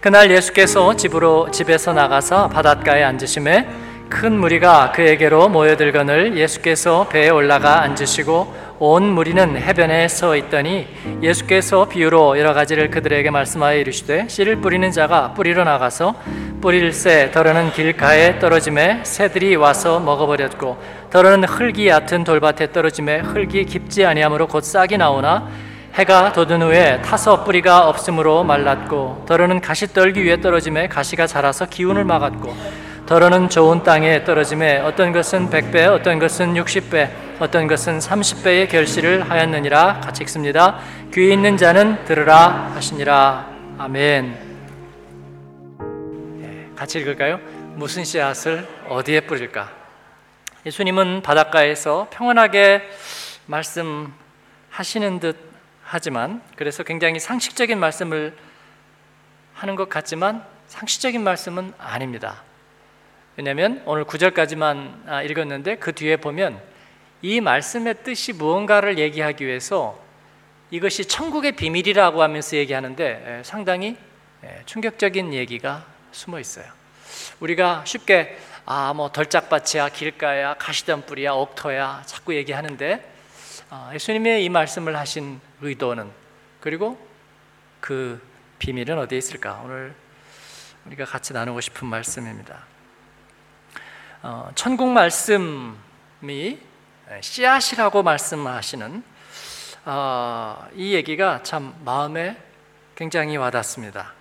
그날 예수께서 집으로 집에서 나가서 바닷가에 앉으심에 큰 무리가 그에게로 모여들거늘 예수께서 배에 올라가 앉으시고 온 무리는 해변에 서 있더니 예수께서 비유로 여러 가지를 그들에게 말씀하여 이르시되 씨를 뿌리는 자가 뿌리러 나가서 뿌릴 새 더러는 길가에 떨어짐에 새들이 와서 먹어버렸고 더러는 흙이 얕은 돌밭에 떨어짐에 흙이 깊지 아니하므로 곧 싹이 나오나 해가 돋은 후에 타서 뿌리가 없으므로 말랐고 더러는 가시 떨기 위에 떨어짐에 가시가 자라서 기운을 막았고 더러는 좋은 땅에 떨어짐에 어떤 것은 백배 어떤 것은 육십 배 어떤 것은 삼십 배의 결실을 하였느니라 같이 읽습니다 귀 있는 자는 들으라 하시니라 아멘 예, 같이 읽을까요? 무슨 씨앗을 어디에 뿌릴까? 예수님은 바닷가에서 평온하게 말씀하시는 듯 하지만 그래서 굉장히 상식적인 말씀을 하는 것 같지만 상식적인 말씀은 아닙니다. 왜냐하면 오늘 9절까지만 아, 읽었는데 그 뒤에 보면 이 말씀의 뜻이 무언가를 얘기하기 위해서 이것이 천국의 비밀이라고 하면서 얘기하는데 상당히 충격적인 얘기가 숨어 있어요. 우리가 쉽게 아 뭐 덜짝밭이야 길가야 가시덤불이야 옥토야 자꾸 얘기하는데 아, 예수님의 이 말씀을 하신 의도는 그리고 그 비밀은 어디에 있을까? 오늘 우리가 같이 나누고 싶은 말씀입니다. 어, 천국 말씀이 씨앗이라고 말씀하시는 어, 이 얘기가 참 마음에 굉장히 와닿습니다.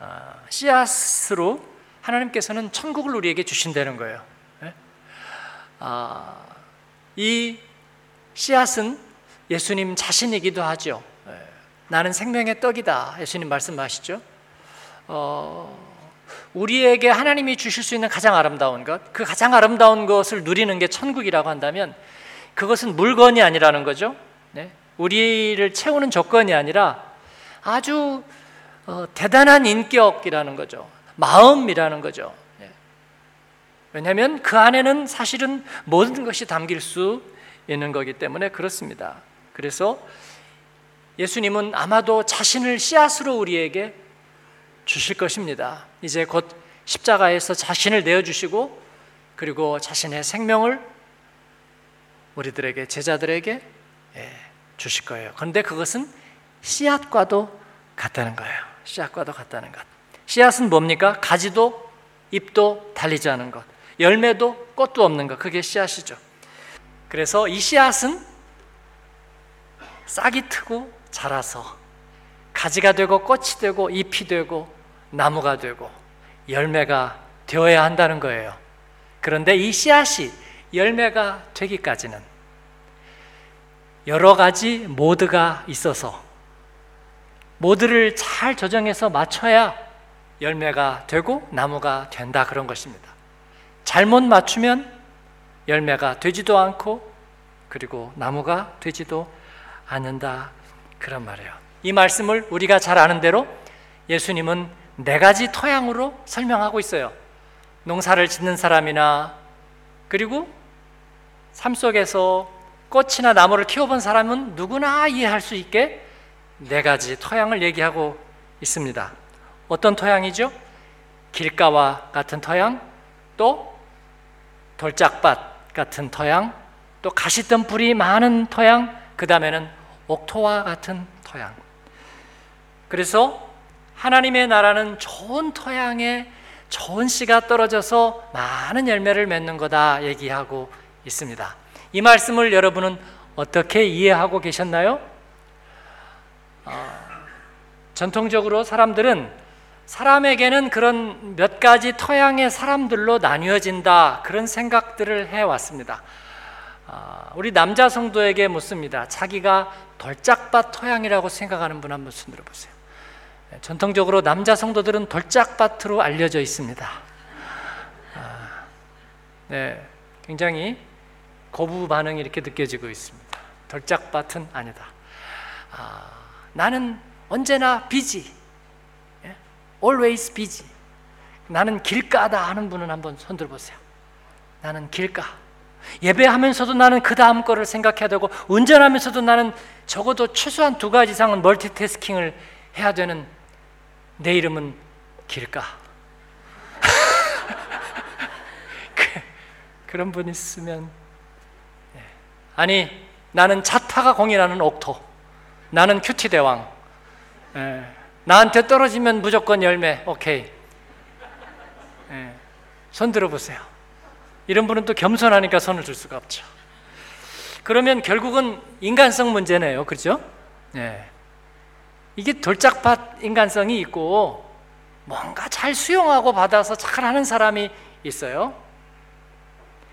어, 씨앗으로 하나님께서는 천국을 우리에게 주신다는 거예요. 네? 어, 이 씨앗은 예수님 자신이기도 하죠. 예. 나는 생명의 떡이다. 예수님 말씀하시죠. 어, 우리에게 하나님이 주실 수 있는 가장 아름다운 것, 그 가장 아름다운 것을 누리는 게 천국이라고 한다면 그것은 물건이 아니라는 거죠. 네? 우리를 채우는 조건이 아니라 아주 어, 대단한 인격이라는 거죠. 마음이라는 거죠. 네. 왜냐하면 그 안에는 사실은 모든 것이 담길 수 있는 거기 때문에 그렇습니다. 그래서 예수님은 아마도 자신을 씨앗으로 우리에게 주실 것입니다. 이제 곧 십자가에서 자신을 내어 주시고 그리고 자신의 생명을 우리들에게 제자들에게 예, 주실 거예요. 그런데 그것은 씨앗과도 같다는 거예요. 씨앗과도 같다는 것. 씨앗은 뭡니까? 가지도 잎도 달리지 않은 것. 열매도 꽃도 없는 것. 그게 씨앗이죠. 그래서 이 씨앗은 싹이 트고 자라서 가지가 되고 꽃이 되고 잎이 되고 나무가 되고 열매가 되어야 한다는 거예요. 그런데 이 씨앗이 열매가 되기까지는 여러 가지 모드가 있어서 모드를 잘 조정해서 맞춰야 열매가 되고 나무가 된다 그런 것입니다. 잘못 맞추면 열매가 되지도 않고 그리고 나무가 되지도 않는다 그런 말이에요. 이 말씀을 우리가 잘 아는 대로 예수님은 네 가지 토양으로 설명하고 있어요. 농사를 짓는 사람이나 그리고 삶 속에서 꽃이나 나무를 키워본 사람은 누구나 이해할 수 있게 네 가지 토양을 얘기하고 있습니다. 어떤 토양이죠? 길가와 같은 토양, 또 돌짝밭, 같은 토양, 또 가시덤 불이 많은 토양, 그 다음에는 옥토와 같은 토양. 그래서 하나님의 나라는 좋은 토양에 좋은 씨가 떨어져서 많은 열매를 맺는 거다 얘기하고 있습니다. 이 말씀을 여러분은 어떻게 이해하고 계셨나요? 어, 전통적으로 사람들은 사람에게는 그런 몇 가지 토양의 사람들로 나뉘어진다 그런 생각들을 해왔습니다. 아, 우리 남자 성도에게 묻습니다. 자기가 돌짝밭 토양이라고 생각하는 분 한번 손 들어 보세요. 네, 전통적으로 남자 성도들은 돌짝밭으로 알려져 있습니다. 아, 네, 굉장히 거부 반응이 이렇게 느껴지고 있습니다. 돌짝밭은 아니다. 아, 나는 언제나 비지. always busy. 나는 길가다 하는 분은 한번 손 들어 보세요. 나는 길가. 예배하면서도 나는 그 다음 거를 생각해야 되고 운전하면서도 나는 적어도 최소한 두 가지 이상은 멀티태스킹을 해야 되는 내 이름은 길까? 그, 런 분 있으면 예. 아니 나는 차타가 공이라는 옥토 나는 큐티 대왕 예. 나한테 떨어지면 무조건 열매 오케이 예. 손 들어보세요 이런 분은 또 겸손하니까 손을 들 수가 없죠 그러면 결국은 인간성 문제네요 그렇죠? 예. 이게 돌짝밭 인간성이 있고 뭔가 잘 수용하고 받아서 잘 하는 사람이 있어요.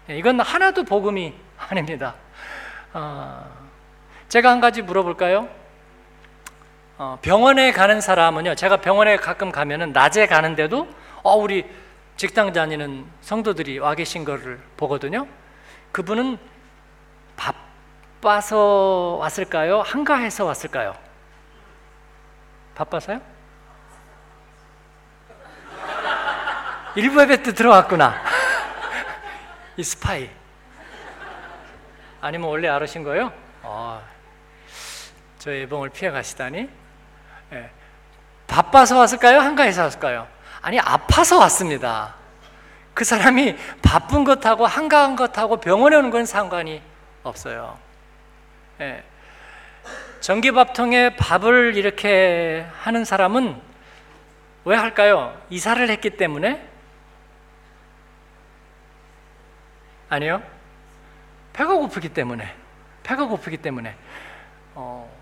예, 이건 하나도 복음이 아닙니다. 어, 제가 한 가지 물어볼까요? 어, 병원에 가는 사람은요, 제가 병원에 가끔 가면은 낮에 가는데도 어, 우리 직장 다니는 성도들이 와 계신 거를 보거든요. 그분은 바빠서 왔을까요? 한가해서 왔을까요? 바빠서요? 일부 예배 때 들어왔구나. 이 스파이. 아니면 원래 알으신 거예요? 어, 저 예봉을 피해 가시다니? 예. 바빠서 왔을까요? 한가해서 왔을까요? 아니, 아파서 왔습니다. 그 사람이 바쁜 것하고 한가한 것하고 병원에 오는 건 상관이 없어요. 예. 전기밥통에 밥을 이렇게 하는 사람은 왜 할까요? 이사를 했기 때문에? 아니요. 배가 고프기 때문에. 배가 고프기 때문에. 어,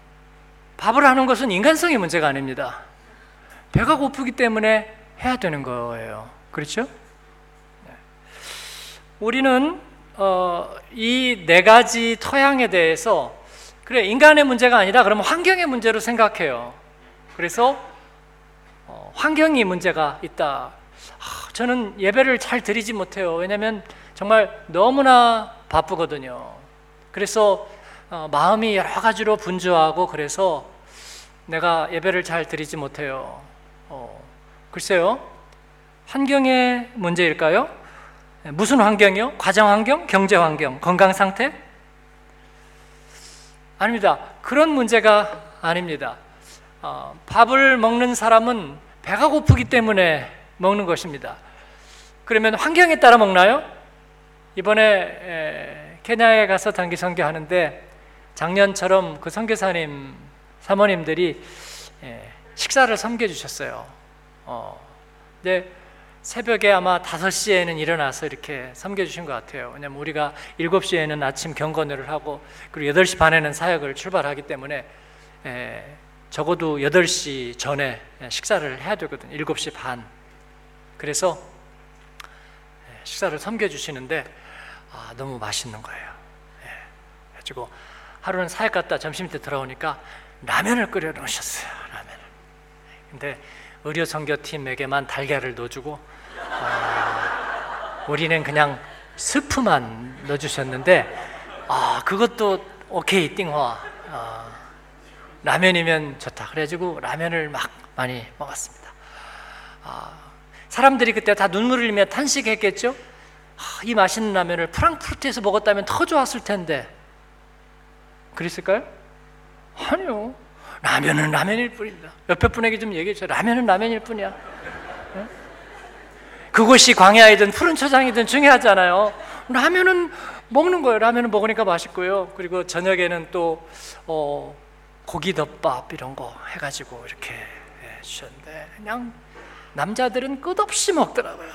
밥을 하는 것은 인간성의 문제가 아닙니다. 배가 고프기 때문에 해야 되는 거예요. 그렇죠? 네. 우리는 어, 이 네 가지 토양에 대해서 그래 인간의 문제가 아니다 그러면 환경의 문제로 생각해요. 그래서 어, 환경이 문제가 있다. 아, 저는 예배를 잘 드리지 못해요. 왜냐하면 정말 너무나 바쁘거든요. 그래서 어, 마음이 여러 가지로 분주하고 그래서 내가 예배를 잘 드리지 못해요. 어, 글쎄요, 환경의 문제일까요? 무슨 환경이요? 과정 환경, 경제 환경, 건강 상태? 아닙니다. 그런 문제가 아닙니다. 어, 밥을 먹는 사람은 배가 고프기 때문에 먹는 것입니다. 그러면 환경에 따라 먹나요? 이번에 에, 케냐에 가서 단기 선교하는데 작년처럼 그 선교사님 사모님들이 에, 식사를 섬겨 주셨어요. 어, 근데 새벽에 아마 5시에는 일어나서 이렇게 섬겨주신 것 같아요. 왜냐면 우리가 7시에는 아침 경건회를 하고 그리고 8시 반에는 사역을 출발하기 때문에 에, 적어도 8시 전에 식사를 해야 되거든요. 7시 반. 그래서 식사를 섬겨주시는데 아, 너무 맛있는 거예요. 예. 그래가지고 하루는 사역 갔다 점심 때 들어오니까 라면을 끓여 놓으셨어요. 라면을. 근데 의료 선교팀에게만 달걀을 넣어주고 어, 우리는 그냥 스프만 넣어주셨는데 아 그것도 오케이 띵화. 어, 라면이면 좋다. 그래가지고 라면을 막 많이 먹었습니다. 아, 사람들이 그때 다 눈물을 흘리며 탄식했겠죠? 아, 이 맛있는 라면을 프랑크푸르트에서 먹었다면 더 좋았을 텐데. 그랬을까요? 아니요 라면은 라면일 뿐입니다 옆에 분에게 좀 얘기해 주세요 라면은 라면일 뿐이야 그곳이 광야이든 푸른 초장이든 중요하지 않아요. 라면은 먹는 거예요. 라면은 먹으니까 맛있고요. 그리고 저녁에는 또 어, 고기 덮밥 이런 거 해가지고 이렇게 주셨는데 그냥 남자들은 끝없이 먹더라고요.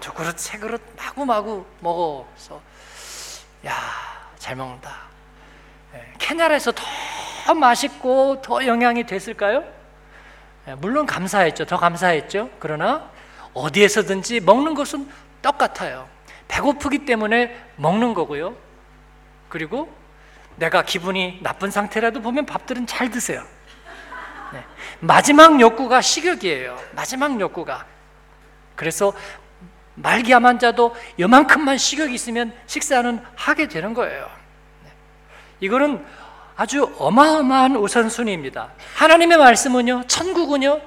두 그릇 세 그릇 마구마구 먹어서 야 잘 먹는다. 케냐에서 더 맛있고 더 영향이 됐을까요? 물론 감사했죠. 더 감사했죠. 그러나 어디에서든지 먹는 것은 똑같아요. 배고프기 때문에 먹는 거고요. 그리고 내가 기분이 나쁜 상태라도 보면 밥들은 잘 드세요. 네. 마지막 욕구가 식욕이에요. 마지막 욕구가. 그래서 말기암 자도 요만큼만 식욕이 있으면 식사는 하게 되는 거예요. 네. 이거는 아주 어마어마한 우선순위입니다. 하나님의 말씀은요, 천국은요,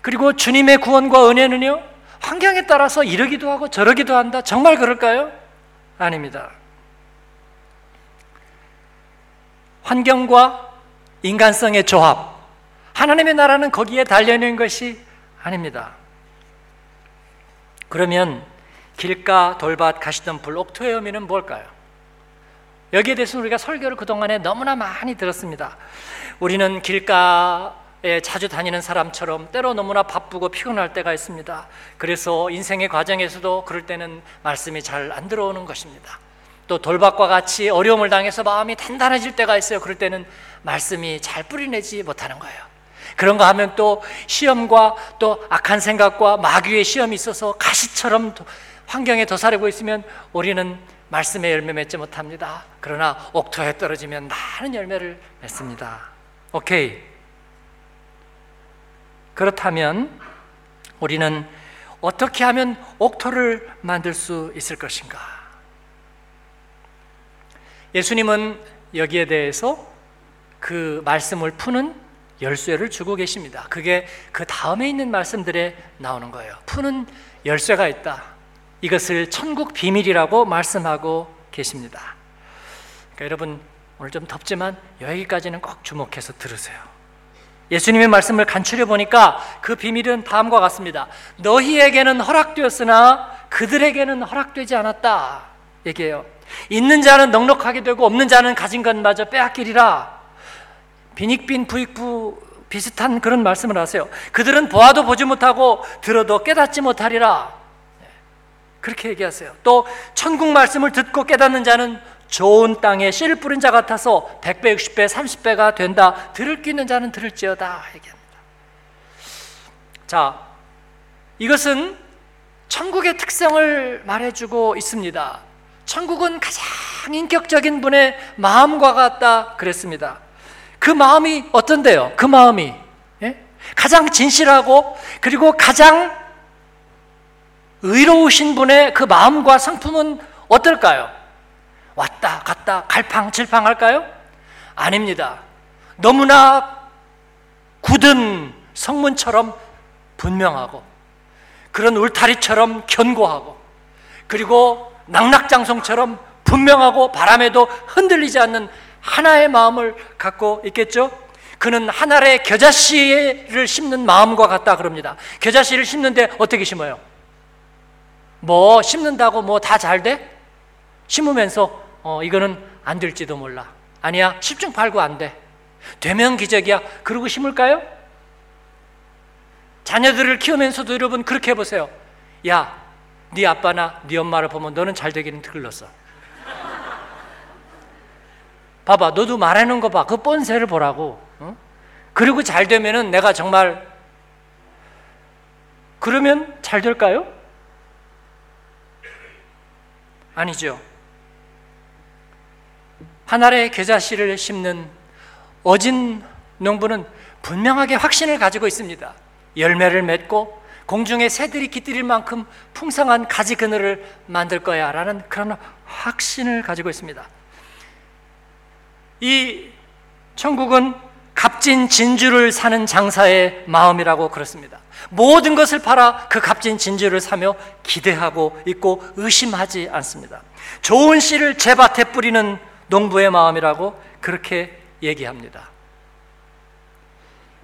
그리고 주님의 구원과 은혜는요, 환경에 따라서 이러기도 하고 저러기도 한다. 정말 그럴까요? 아닙니다. 환경과 인간성의 조합. 하나님의 나라는 거기에 달려있는 것이 아닙니다. 그러면 길가 돌밭 가시던 불 옥토의 의미는 뭘까요? 여기에 대해서 우리가 설교를 그동안에 너무나 많이 들었습니다. 우리는 길가에 자주 다니는 사람처럼 때로 너무나 바쁘고 피곤할 때가 있습니다. 그래서 인생의 과정에서도 그럴 때는 말씀이 잘 안 들어오는 것입니다. 또 돌밭과 같이 어려움을 당해서 마음이 단단해질 때가 있어요. 그럴 때는 말씀이 잘 뿌리내지 못하는 거예요. 그런가 하면 또 시험과 또 악한 생각과 마귀의 시험이 있어서 가시처럼 환경에 도사리고 있으면 우리는 말씀의 열매 맺지 못합니다. 그러나 옥토에 떨어지면 많은 열매를 맺습니다. 오케이. 그렇다면 우리는 어떻게 하면 옥토를 만들 수 있을 것인가? 예수님은 여기에 대해서 그 말씀을 푸는 열쇠를 주고 계십니다. 그게 그 다음에 있는 말씀들에 나오는 거예요. 푸는 열쇠가 있다. 이것을 천국 비밀이라고 말씀하고 계십니다. 그러니까 여러분 오늘 좀 덥지만 여기까지는 꼭 주목해서 들으세요. 예수님의 말씀을 간추려 보니까 그 비밀은 다음과 같습니다. 너희에게는 허락되었으나 그들에게는 허락되지 않았다. 얘기해요. 있는 자는 넉넉하게 되고 없는 자는 가진 것마저 빼앗기리라. 빈익빈 부익부 비슷한 그런 말씀을 하세요. 그들은 보아도 보지 못하고 들어도 깨닫지 못하리라. 네. 그렇게 얘기하세요. 또 천국 말씀을 듣고 깨닫는 자는 좋은 땅에 씨를 뿌린 자 같아서 100배, 60배, 30배가 된다. 들을 끼는 자는 들을지어다. 얘기합니다. 자, 이것은 천국의 특성을 말해주고 있습니다. 천국은 가장 인격적인 분의 마음과 같다 그랬습니다. 그 마음이 어떤데요? 그 마음이 예? 가장 진실하고 그리고 가장 의로우신 분의 그 마음과 성품은 어떨까요? 왔다 갔다 갈팡질팡할까요? 아닙니다. 너무나 굳은 성문처럼 분명하고 그런 울타리처럼 견고하고 그리고 낙낙장성처럼 분명하고 바람에도 흔들리지 않는 하나의 마음을 갖고 있겠죠? 그는 하나의 겨자씨를 심는 마음과 같다 그럽니다. 겨자씨를 심는데 어떻게 심어요? 뭐 심는다고 뭐 다 잘 돼? 심으면서 어 이거는 안 될지도 몰라. 아니야. 10중 8구 안 돼. 되면 기적이야. 그러고 심을까요? 자녀들을 키우면서도 여러분 그렇게 해 보세요. 야, 네 아빠나 네 엄마를 보면 너는 잘 되기는 틀렸어. 봐봐, 너도 말하는 거 봐. 그 뻔세를 보라고. 어? 그리고 잘 되면은 내가 정말 그러면 잘 될까요? 아니죠. 하나의 겨자씨를 심는 어진 농부는 분명하게 확신을 가지고 있습니다. 열매를 맺고 공중에 새들이 깃들일 만큼 풍성한 가지 그늘을 만들 거야 라는 그런 확신을 가지고 있습니다. 이 천국은 값진 진주를 사는 장사의 마음이라고 그렇습니다. 모든 것을 팔아 그 값진 진주를 사며 기대하고 있고 의심하지 않습니다. 좋은 씨를 제 밭에 뿌리는 농부의 마음이라고 그렇게 얘기합니다.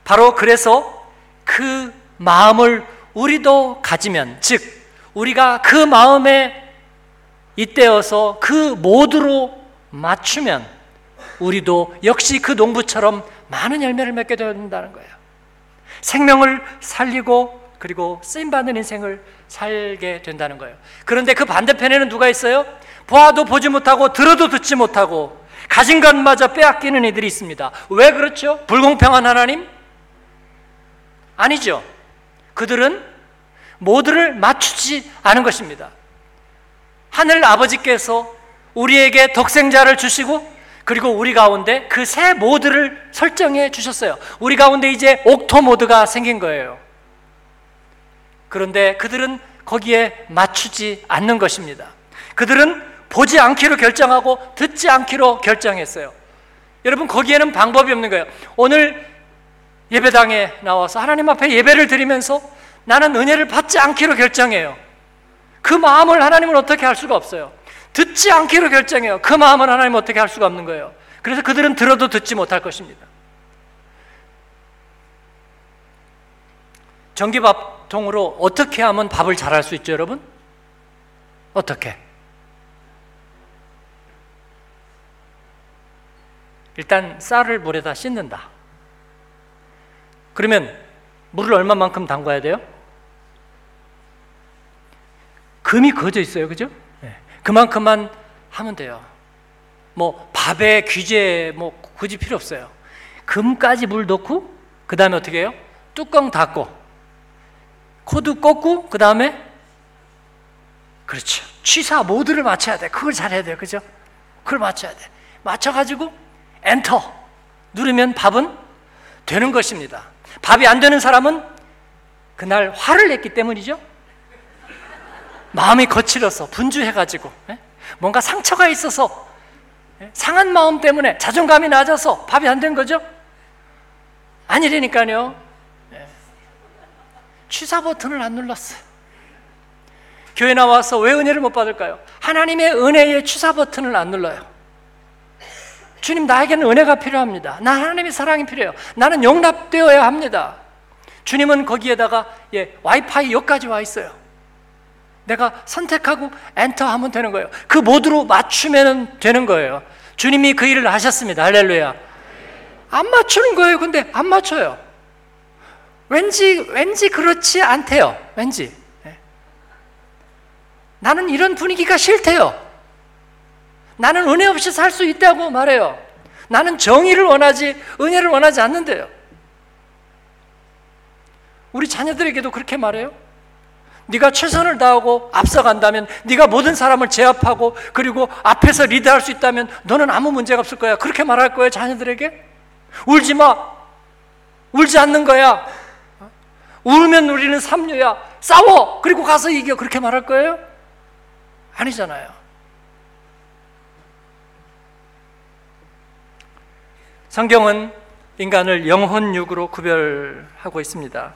바로 그래서 그 마음을 우리도 가지면, 즉, 우리가 그 마음에 잇대어서 그 모두로 맞추면 우리도 역시 그 농부처럼 많은 열매를 맺게 된다는 거예요. 생명을 살리고 그리고 쓰임 받는 인생을 살게 된다는 거예요. 그런데 그 반대편에는 누가 있어요? 보아도 보지 못하고 들어도 듣지 못하고 가진 것마저 빼앗기는 이들이 있습니다. 왜 그렇죠? 불공평한 하나님? 아니죠. 그들은 모두를 맞추지 않은 것입니다. 하늘 아버지께서 우리에게 독생자를 주시고 그리고 우리 가운데 그 새 모드를 설정해 주셨어요. 우리 가운데 이제 옥토 모드가 생긴 거예요. 그런데 그들은 거기에 맞추지 않는 것입니다. 그들은 보지 않기로 결정하고 듣지 않기로 결정했어요. 여러분, 거기에는 방법이 없는 거예요. 오늘 예배당에 나와서 하나님 앞에 예배를 드리면서 나는 은혜를 받지 않기로 결정해요. 그 마음을 하나님은 어떻게 할 수가 없어요. 듣지 않기로 결정해요. 그 마음은 하나님 어떻게 할 수가 없는 거예요. 그래서 그들은 들어도 듣지 못할 것입니다. 전기밥 보통으로 어떻게 하면 밥을 잘할 수 있죠, 여러분? 어떻게? 일단 쌀을 물에다 씻는다. 그러면 물을 얼마만큼 담가야 돼요? 금이 그어져 있어요, 그죠? 네. 그만큼만 하면 돼요. 뭐 밥의 귀재 뭐 굳이 필요 없어요. 금까지 물 넣고 그 다음에 어떻게 해요? 뚜껑 닫고 코드 꽂고 그 다음에 그렇죠. 취사 모드를 맞춰야 돼. 그걸 잘해야 돼요, 그죠? 그걸 맞춰야 돼. 맞춰가지고 엔터 누르면 밥은 되는 것입니다. 밥이 안 되는 사람은 그날 화를 냈기 때문이죠. 마음이 거칠어서 분주해가지고 예? 뭔가 상처가 있어서 예? 상한 마음 때문에 자존감이 낮아서 밥이 안 된 거죠? 아니라니까요. 예. 취사 버튼을 안 눌렀어요. 교회 나와서 왜 은혜를 못 받을까요? 하나님의 은혜의 취사 버튼을 안 눌러요. 주님 나에게는 은혜가 필요합니다. 나 하나님의 사랑이 필요해요. 나는 용납되어야 합니다. 주님은 거기에다가 예, 와이파이 여기까지 와 있어요. 내가 선택하고 엔터 하면 되는 거예요. 그 모드로 맞추면 되는 거예요. 주님이 그 일을 하셨습니다. 할렐루야. 안 맞추는 거예요. 근데 안 맞춰요. 왠지 왠지 그렇지 않대요. 왠지. 예. 나는 이런 분위기가 싫대요. 나는 은혜 없이 살 수 있다고 말해요. 나는 정의를 원하지 은혜를 원하지 않는데요. 우리 자녀들에게도 그렇게 말해요. 네가 최선을 다하고 앞서간다면 네가 모든 사람을 제압하고 그리고 앞에서 리드할 수 있다면 너는 아무 문제가 없을 거야. 그렇게 말할 거예요, 자녀들에게? 울지 마. 울지 않는 거야. 울면 우리는 삼류야. 싸워. 그리고 가서 이겨. 그렇게 말할 거예요? 아니잖아요. 성경은 인간을 영혼 육으로 구별하고 있습니다.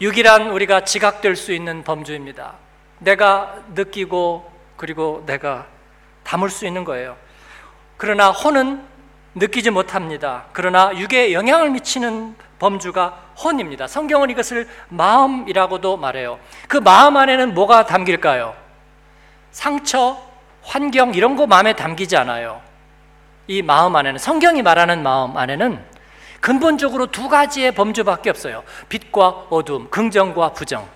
육이란 우리가 지각될 수 있는 범주입니다. 내가 느끼고 그리고 내가 담을 수 있는 거예요. 그러나 혼은 느끼지 못합니다. 그러나 육에 영향을 미치는 범주가 혼입니다. 성경은 이것을 마음이라고도 말해요. 그 마음 안에는 뭐가 담길까요? 상처, 환경 이런 거 마음에 담기지 않아요. 이 마음 안에는 성경이 말하는 마음 안에는 근본적으로 두 가지의 범주밖에 없어요. 빛과 어둠, 긍정과 부정.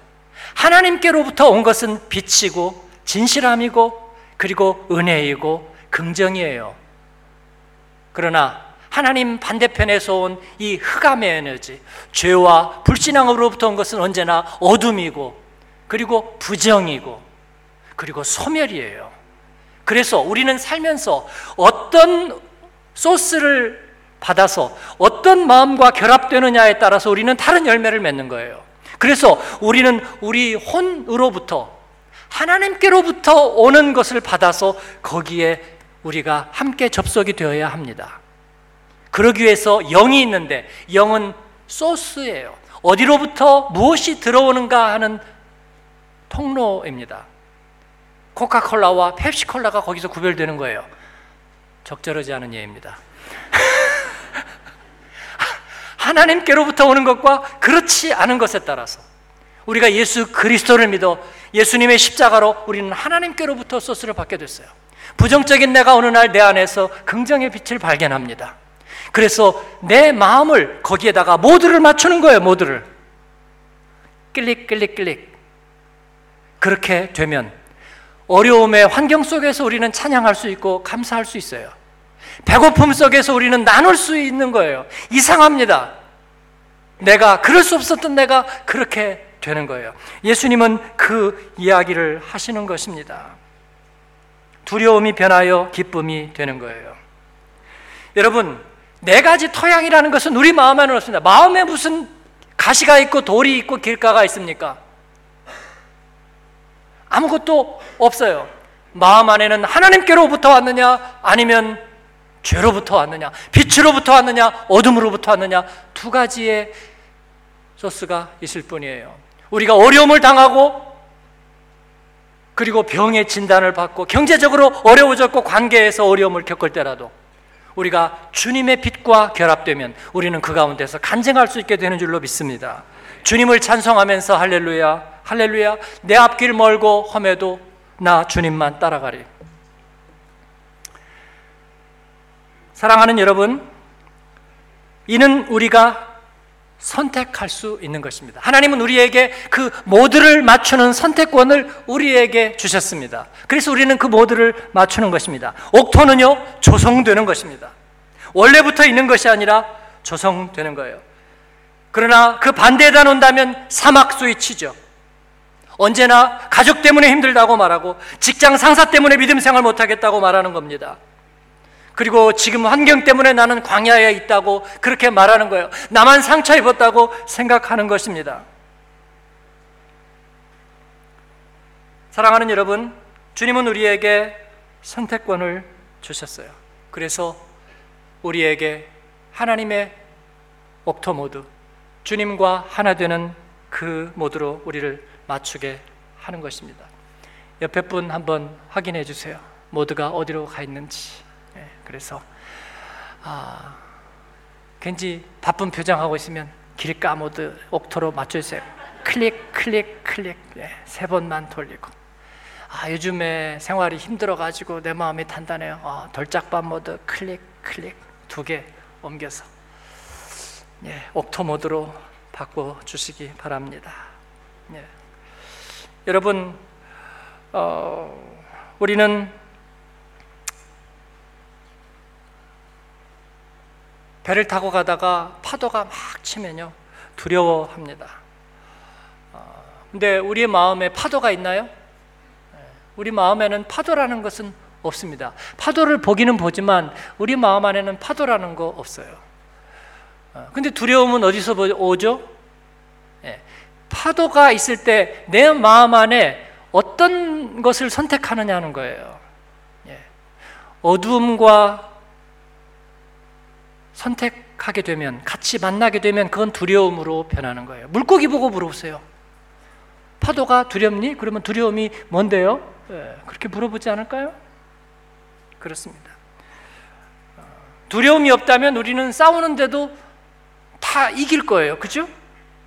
하나님께로부터 온 것은 빛이고 진실함이고 그리고 은혜이고 긍정이에요. 그러나 하나님 반대편에서 온 이 흑암의 에너지, 죄와 불신앙으로부터 온 것은 언제나 어둠이고 그리고 부정이고 그리고 소멸이에요. 그래서 우리는 살면서 어떤 소스를 받아서 어떤 마음과 결합되느냐에 따라서 우리는 다른 열매를 맺는 거예요. 그래서 우리는 우리 혼으로부터 하나님께로부터 오는 것을 받아서 거기에 우리가 함께 접속이 되어야 합니다. 그러기 위해서 영이 있는데 영은 소스예요. 어디로부터 무엇이 들어오는가 하는 통로입니다. 코카콜라와 펩시콜라가 거기서 구별되는 거예요. 적절하지 않은 예입니다. 하나님께로부터 오는 것과 그렇지 않은 것에 따라서 우리가 예수 그리스도를 믿어 예수님의 십자가로 우리는 하나님께로부터 소스를 받게 됐어요. 부정적인 내가 어느 날 내 안에서 긍정의 빛을 발견합니다. 그래서 내 마음을 거기에다가 모두를 맞추는 거예요, 모두를. 클릭, 클릭, 클릭. 그렇게 되면 어려움의 환경 속에서 우리는 찬양할 수 있고 감사할 수 있어요. 배고픔 속에서 우리는 나눌 수 있는 거예요. 이상합니다. 내가 그럴 수 없었던 내가 그렇게 되는 거예요. 예수님은 그 이야기를 하시는 것입니다. 두려움이 변하여 기쁨이 되는 거예요. 여러분, 네 가지 토양이라는 것은 우리 마음 안에 없습니다. 마음에 무슨 가시가 있고 돌이 있고 길가가 있습니까? 아무것도 없어요. 마음 안에는 하나님께로부터 왔느냐 아니면 죄로부터 왔느냐 빛으로부터 왔느냐 어둠으로부터 왔느냐 두 가지의 소스가 있을 뿐이에요. 우리가 어려움을 당하고 그리고 병의 진단을 받고 경제적으로 어려워졌고 관계에서 어려움을 겪을 때라도 우리가 주님의 빛과 결합되면 우리는 그 가운데서 간증할 수 있게 되는 줄로 믿습니다. 주님을 찬송하면서 할렐루야, 할렐루야, 내 앞길 멀고 험해도 나 주님만 따라가리. 사랑하는 여러분, 이는 우리가 선택할 수 있는 것입니다. 하나님은 우리에게 그 모두를 맞추는 선택권을 우리에게 주셨습니다. 그래서 우리는 그 모두를 맞추는 것입니다. 옥토는요, 조성되는 것입니다. 원래부터 있는 것이 아니라 조성되는 거예요. 그러나 그 반대에다 놓는다면 사막 스위치죠. 언제나 가족 때문에 힘들다고 말하고 직장 상사 때문에 믿음 생활 못하겠다고 말하는 겁니다. 그리고 지금 환경 때문에 나는 광야에 있다고 그렇게 말하는 거예요. 나만 상처 입었다고 생각하는 것입니다. 사랑하는 여러분, 주님은 우리에게 선택권을 주셨어요. 그래서 우리에게 하나님의 옥토 모드, 주님과 하나 되는 그 모드로 우리를 맞추게 하는 것입니다. 옆에 분 한번 확인해 주세요. 모두가 어디로 가 있는지. 그래서 아, 괜히 바쁜 표정하고 있으면 길가 모드 옥토로 맞춰주세요. 클릭 클릭 클릭 네, 세 번만 돌리고 아 요즘에 생활이 힘들어가지고 내 마음이 단단해요. 아, 돌짝밭 모드 클릭 클릭 두 개 옮겨서 예, 옥토 모드로 바꿔 주시기 바랍니다. 예. 여러분 어, 우리는 배를 타고 가다가 파도가 막 치면요 두려워합니다. 어, 근데 우리의 마음에 파도가 있나요? 네. 우리 마음에는 파도라는 것은 없습니다. 파도를 보기는 보지만 우리 마음 안에는 파도라는 거 없어요. 어, 근데 두려움은 어디서 오죠? 예, 파도가 있을 때 내 마음 안에 어떤 것을 선택하느냐는 거예요. 예, 어두움과 선택하게 되면 같이 만나게 되면 그건 두려움으로 변하는 거예요. 물고기 보고 물어보세요. 파도가 두렵니? 그러면 두려움이 뭔데요? 네, 그렇게 물어보지 않을까요? 그렇습니다. 어, 두려움이 없다면 우리는 싸우는데도 다 이길 거예요. 그죠?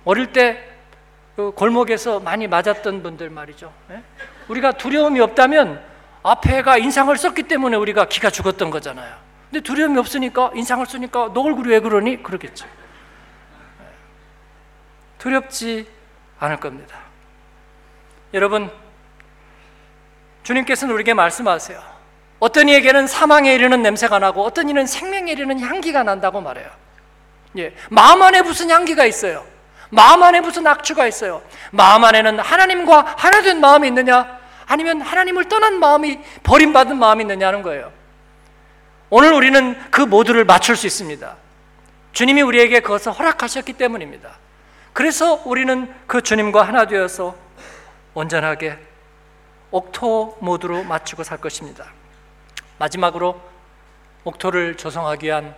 어릴 때그 골목에서 많이 맞았던 분들 말이죠. 네? 우리가 두려움이 없다면 앞에가 인상을 썼기 때문에 우리가 기가 죽었던 거잖아요. 근데 두려움이 없으니까 인상을 쓰니까 너 얼굴이 왜 그러니? 그러겠죠. 두렵지 않을 겁니다. 여러분, 주님께서는 우리에게 말씀하세요. 어떤 이에게는 사망에 이르는 냄새가 나고 어떤 이는 생명에 이르는 향기가 난다고 말해요. 예, 마음 안에 무슨 향기가 있어요? 마음 안에 무슨 악취가 있어요? 마음 안에는 하나님과 하나 된 마음이 있느냐? 아니면 하나님을 떠난 마음이 버림받은 마음이 있느냐는 거예요. 오늘 우리는 그 모두를 맞출 수 있습니다. 주님이 우리에게 그것을 허락하셨기 때문입니다. 그래서 우리는 그 주님과 하나 되어서 온전하게 옥토 모드로 맞추고 살 것입니다. 마지막으로 옥토를 조성하기 위한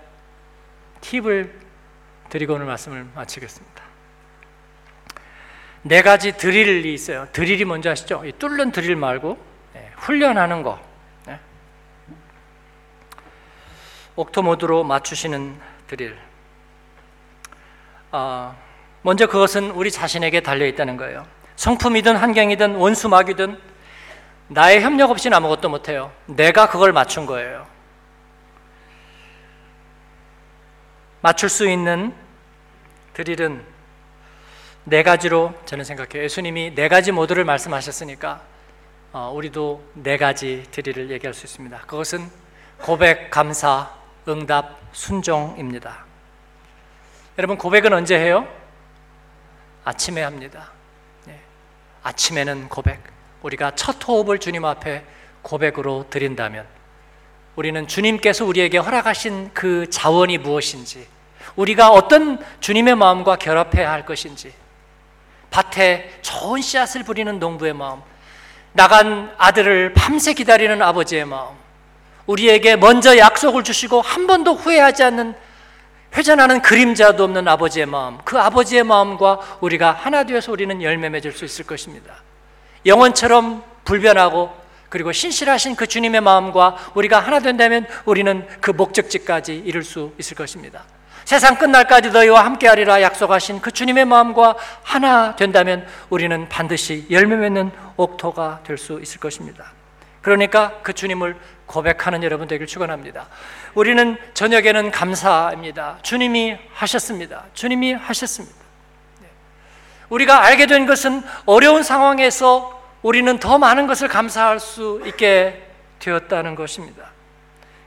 팁을 드리고 오늘 말씀을 마치겠습니다. 네 가지 드릴이 있어요. 드릴이 뭔지 아시죠? 뚫는 드릴 말고 네, 훈련하는 거. 옥토 모드로 맞추시는 드릴. 어, 먼저 그것은 우리 자신에게 달려 있다는 거예요. 성품이든 환경이든 원수막이든 나의 협력 없이는 아무것도 못해요. 내가 그걸 맞춘 거예요. 맞출 수 있는 드릴은 네 가지로 저는 생각해요. 예수님이 네 가지 모두를 말씀하셨으니까 어, 우리도 네 가지 드릴을 얘기할 수 있습니다. 그것은 고백, 감사, 응답, 순종입니다. 여러분 고백은 언제 해요? 아침에 합니다. 네. 아침에는 고백. 우리가 첫 호흡을 주님 앞에 고백으로 드린다면 우리는 주님께서 우리에게 허락하신 그 자원이 무엇인지 우리가 어떤 주님의 마음과 결합해야 할 것인지 밭에 좋은 씨앗을 부리는 농부의 마음 나간 아들을 밤새 기다리는 아버지의 마음 우리에게 먼저 약속을 주시고 한 번도 후회하지 않는 회전하는 그림자도 없는 아버지의 마음, 그 아버지의 마음과 우리가 하나 되어서 우리는 열매 맺을 수 있을 것입니다. 영원처럼 불변하고 그리고 신실하신 그 주님의 마음과 우리가 하나 된다면 우리는 그 목적지까지 이룰 수 있을 것입니다. 세상 끝날까지 너희와 함께하리라 약속하신 그 주님의 마음과 하나 된다면 우리는 반드시 열매 맺는 옥토가 될 수 있을 것입니다. 그러니까 그 주님을 고백하는 여러분 되길 축원합니다. 우리는 저녁에는 감사입니다. 주님이 하셨습니다. 주님이 하셨습니다. 네. 우리가 알게 된 것은 어려운 상황에서 우리는 더 많은 것을 감사할 수 있게 되었다는 것입니다.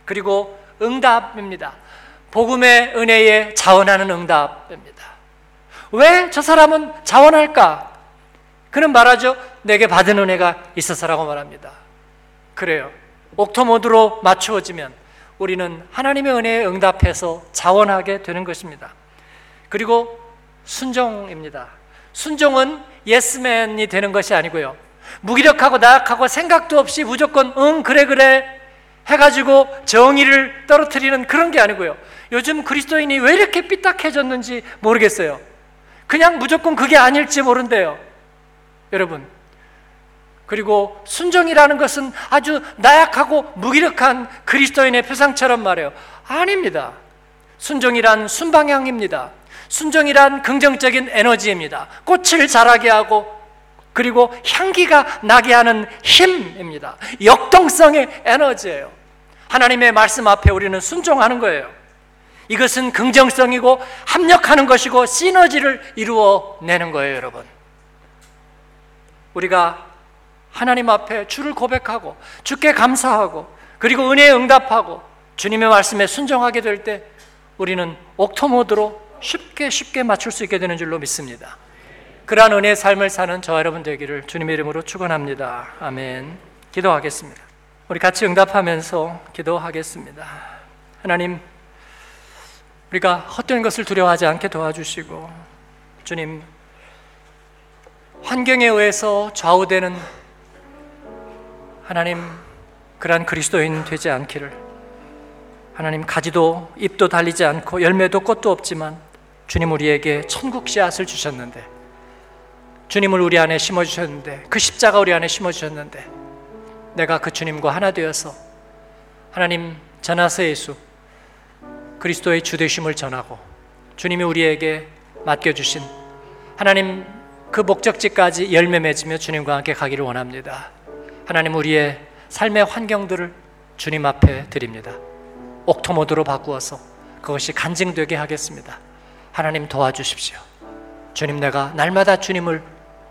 그리고 응답입니다. 복음의 은혜에 자원하는 응답입니다. 왜 저 사람은 자원할까? 그는 말하죠. 내게 받은 은혜가 있어서라고 말합니다. 그래요. 옥토 모드로 맞추어지면 우리는 하나님의 은혜에 응답해서 자원하게 되는 것입니다. 그리고 순종입니다. 순종은 예스맨이 되는 것이 아니고요. 무기력하고 나약하고 생각도 없이 무조건 응 그래 그래 해가지고 정의를 떨어뜨리는 그런 게 아니고요. 요즘 그리스도인이 왜 이렇게 삐딱해졌는지 모르겠어요. 그냥 무조건 그게 아닐지 모른대요. 여러분. 그리고 순종이라는 것은 아주 나약하고 무기력한 그리스도인의 표상처럼 말해요. 아닙니다. 순종이란 순방향입니다. 순종이란 긍정적인 에너지입니다. 꽃을 자라게 하고 그리고 향기가 나게 하는 힘입니다. 역동성의 에너지예요. 하나님의 말씀 앞에 우리는 순종하는 거예요. 이것은 긍정성이고 합력하는 것이고 시너지를 이루어 내는 거예요, 여러분. 우리가 하나님 앞에 주를 고백하고 주께 감사하고 그리고 은혜에 응답하고 주님의 말씀에 순종하게 될 때 우리는 옥토모드로 쉽게 쉽게 맞출 수 있게 되는 줄로 믿습니다. 그러한 은혜의 삶을 사는 저와 여러분 되기를 주님의 이름으로 축원합니다. 아멘. 기도하겠습니다. 우리 같이 응답하면서 기도하겠습니다. 하나님 우리가 헛된 것을 두려워하지 않게 도와주시고 주님 환경에 의해서 좌우되는 하나님 그러한 그리스도인 되지 않기를 하나님 가지도 잎도 달리지 않고 열매도 꽃도 없지만 주님 우리에게 천국 씨앗을 주셨는데 주님을 우리 안에 심어 주셨는데 그 십자가 우리 안에 심어 주셨는데 내가 그 주님과 하나 되어서 하나님 전하서 예수 그리스도의 주 되심을 전하고 주님이 우리에게 맡겨 주신 하나님 그 목적지까지 열매 맺으며 주님과 함께 가기를 원합니다. 하나님 우리의 삶의 환경들을 주님 앞에 드립니다. 옥토모드로 바꾸어서 그것이 간증되게 하겠습니다. 하나님 도와주십시오. 주님 내가 날마다 주님을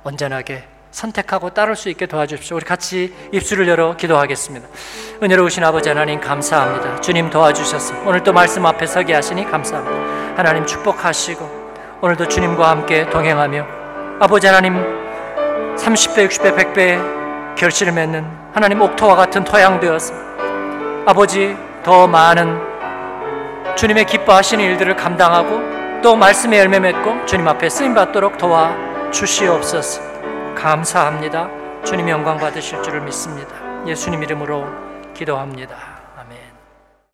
온전하게 선택하고 따를 수 있게 도와주십시오. 우리 같이 입술을 열어 기도하겠습니다. 은혜로우신 아버지 하나님 감사합니다. 주님 도와주셔서 오늘 또 말씀 앞에 서게 하시니 감사합니다. 하나님 축복하시고 오늘도 주님과 함께 동행하며 아버지 하나님 30배, 60배, 100배 결실을 맺는 하나님 옥토와 같은 토양 되어서 아버지 더 많은 주님의 기뻐하시는 일들을 감당하고 또 말씀의 열매 맺고 주님 앞에 쓰임 받도록 도와 주시옵소서. 감사합니다. 주님 영광 받으실 줄을 믿습니다. 예수님 이름으로 기도합니다.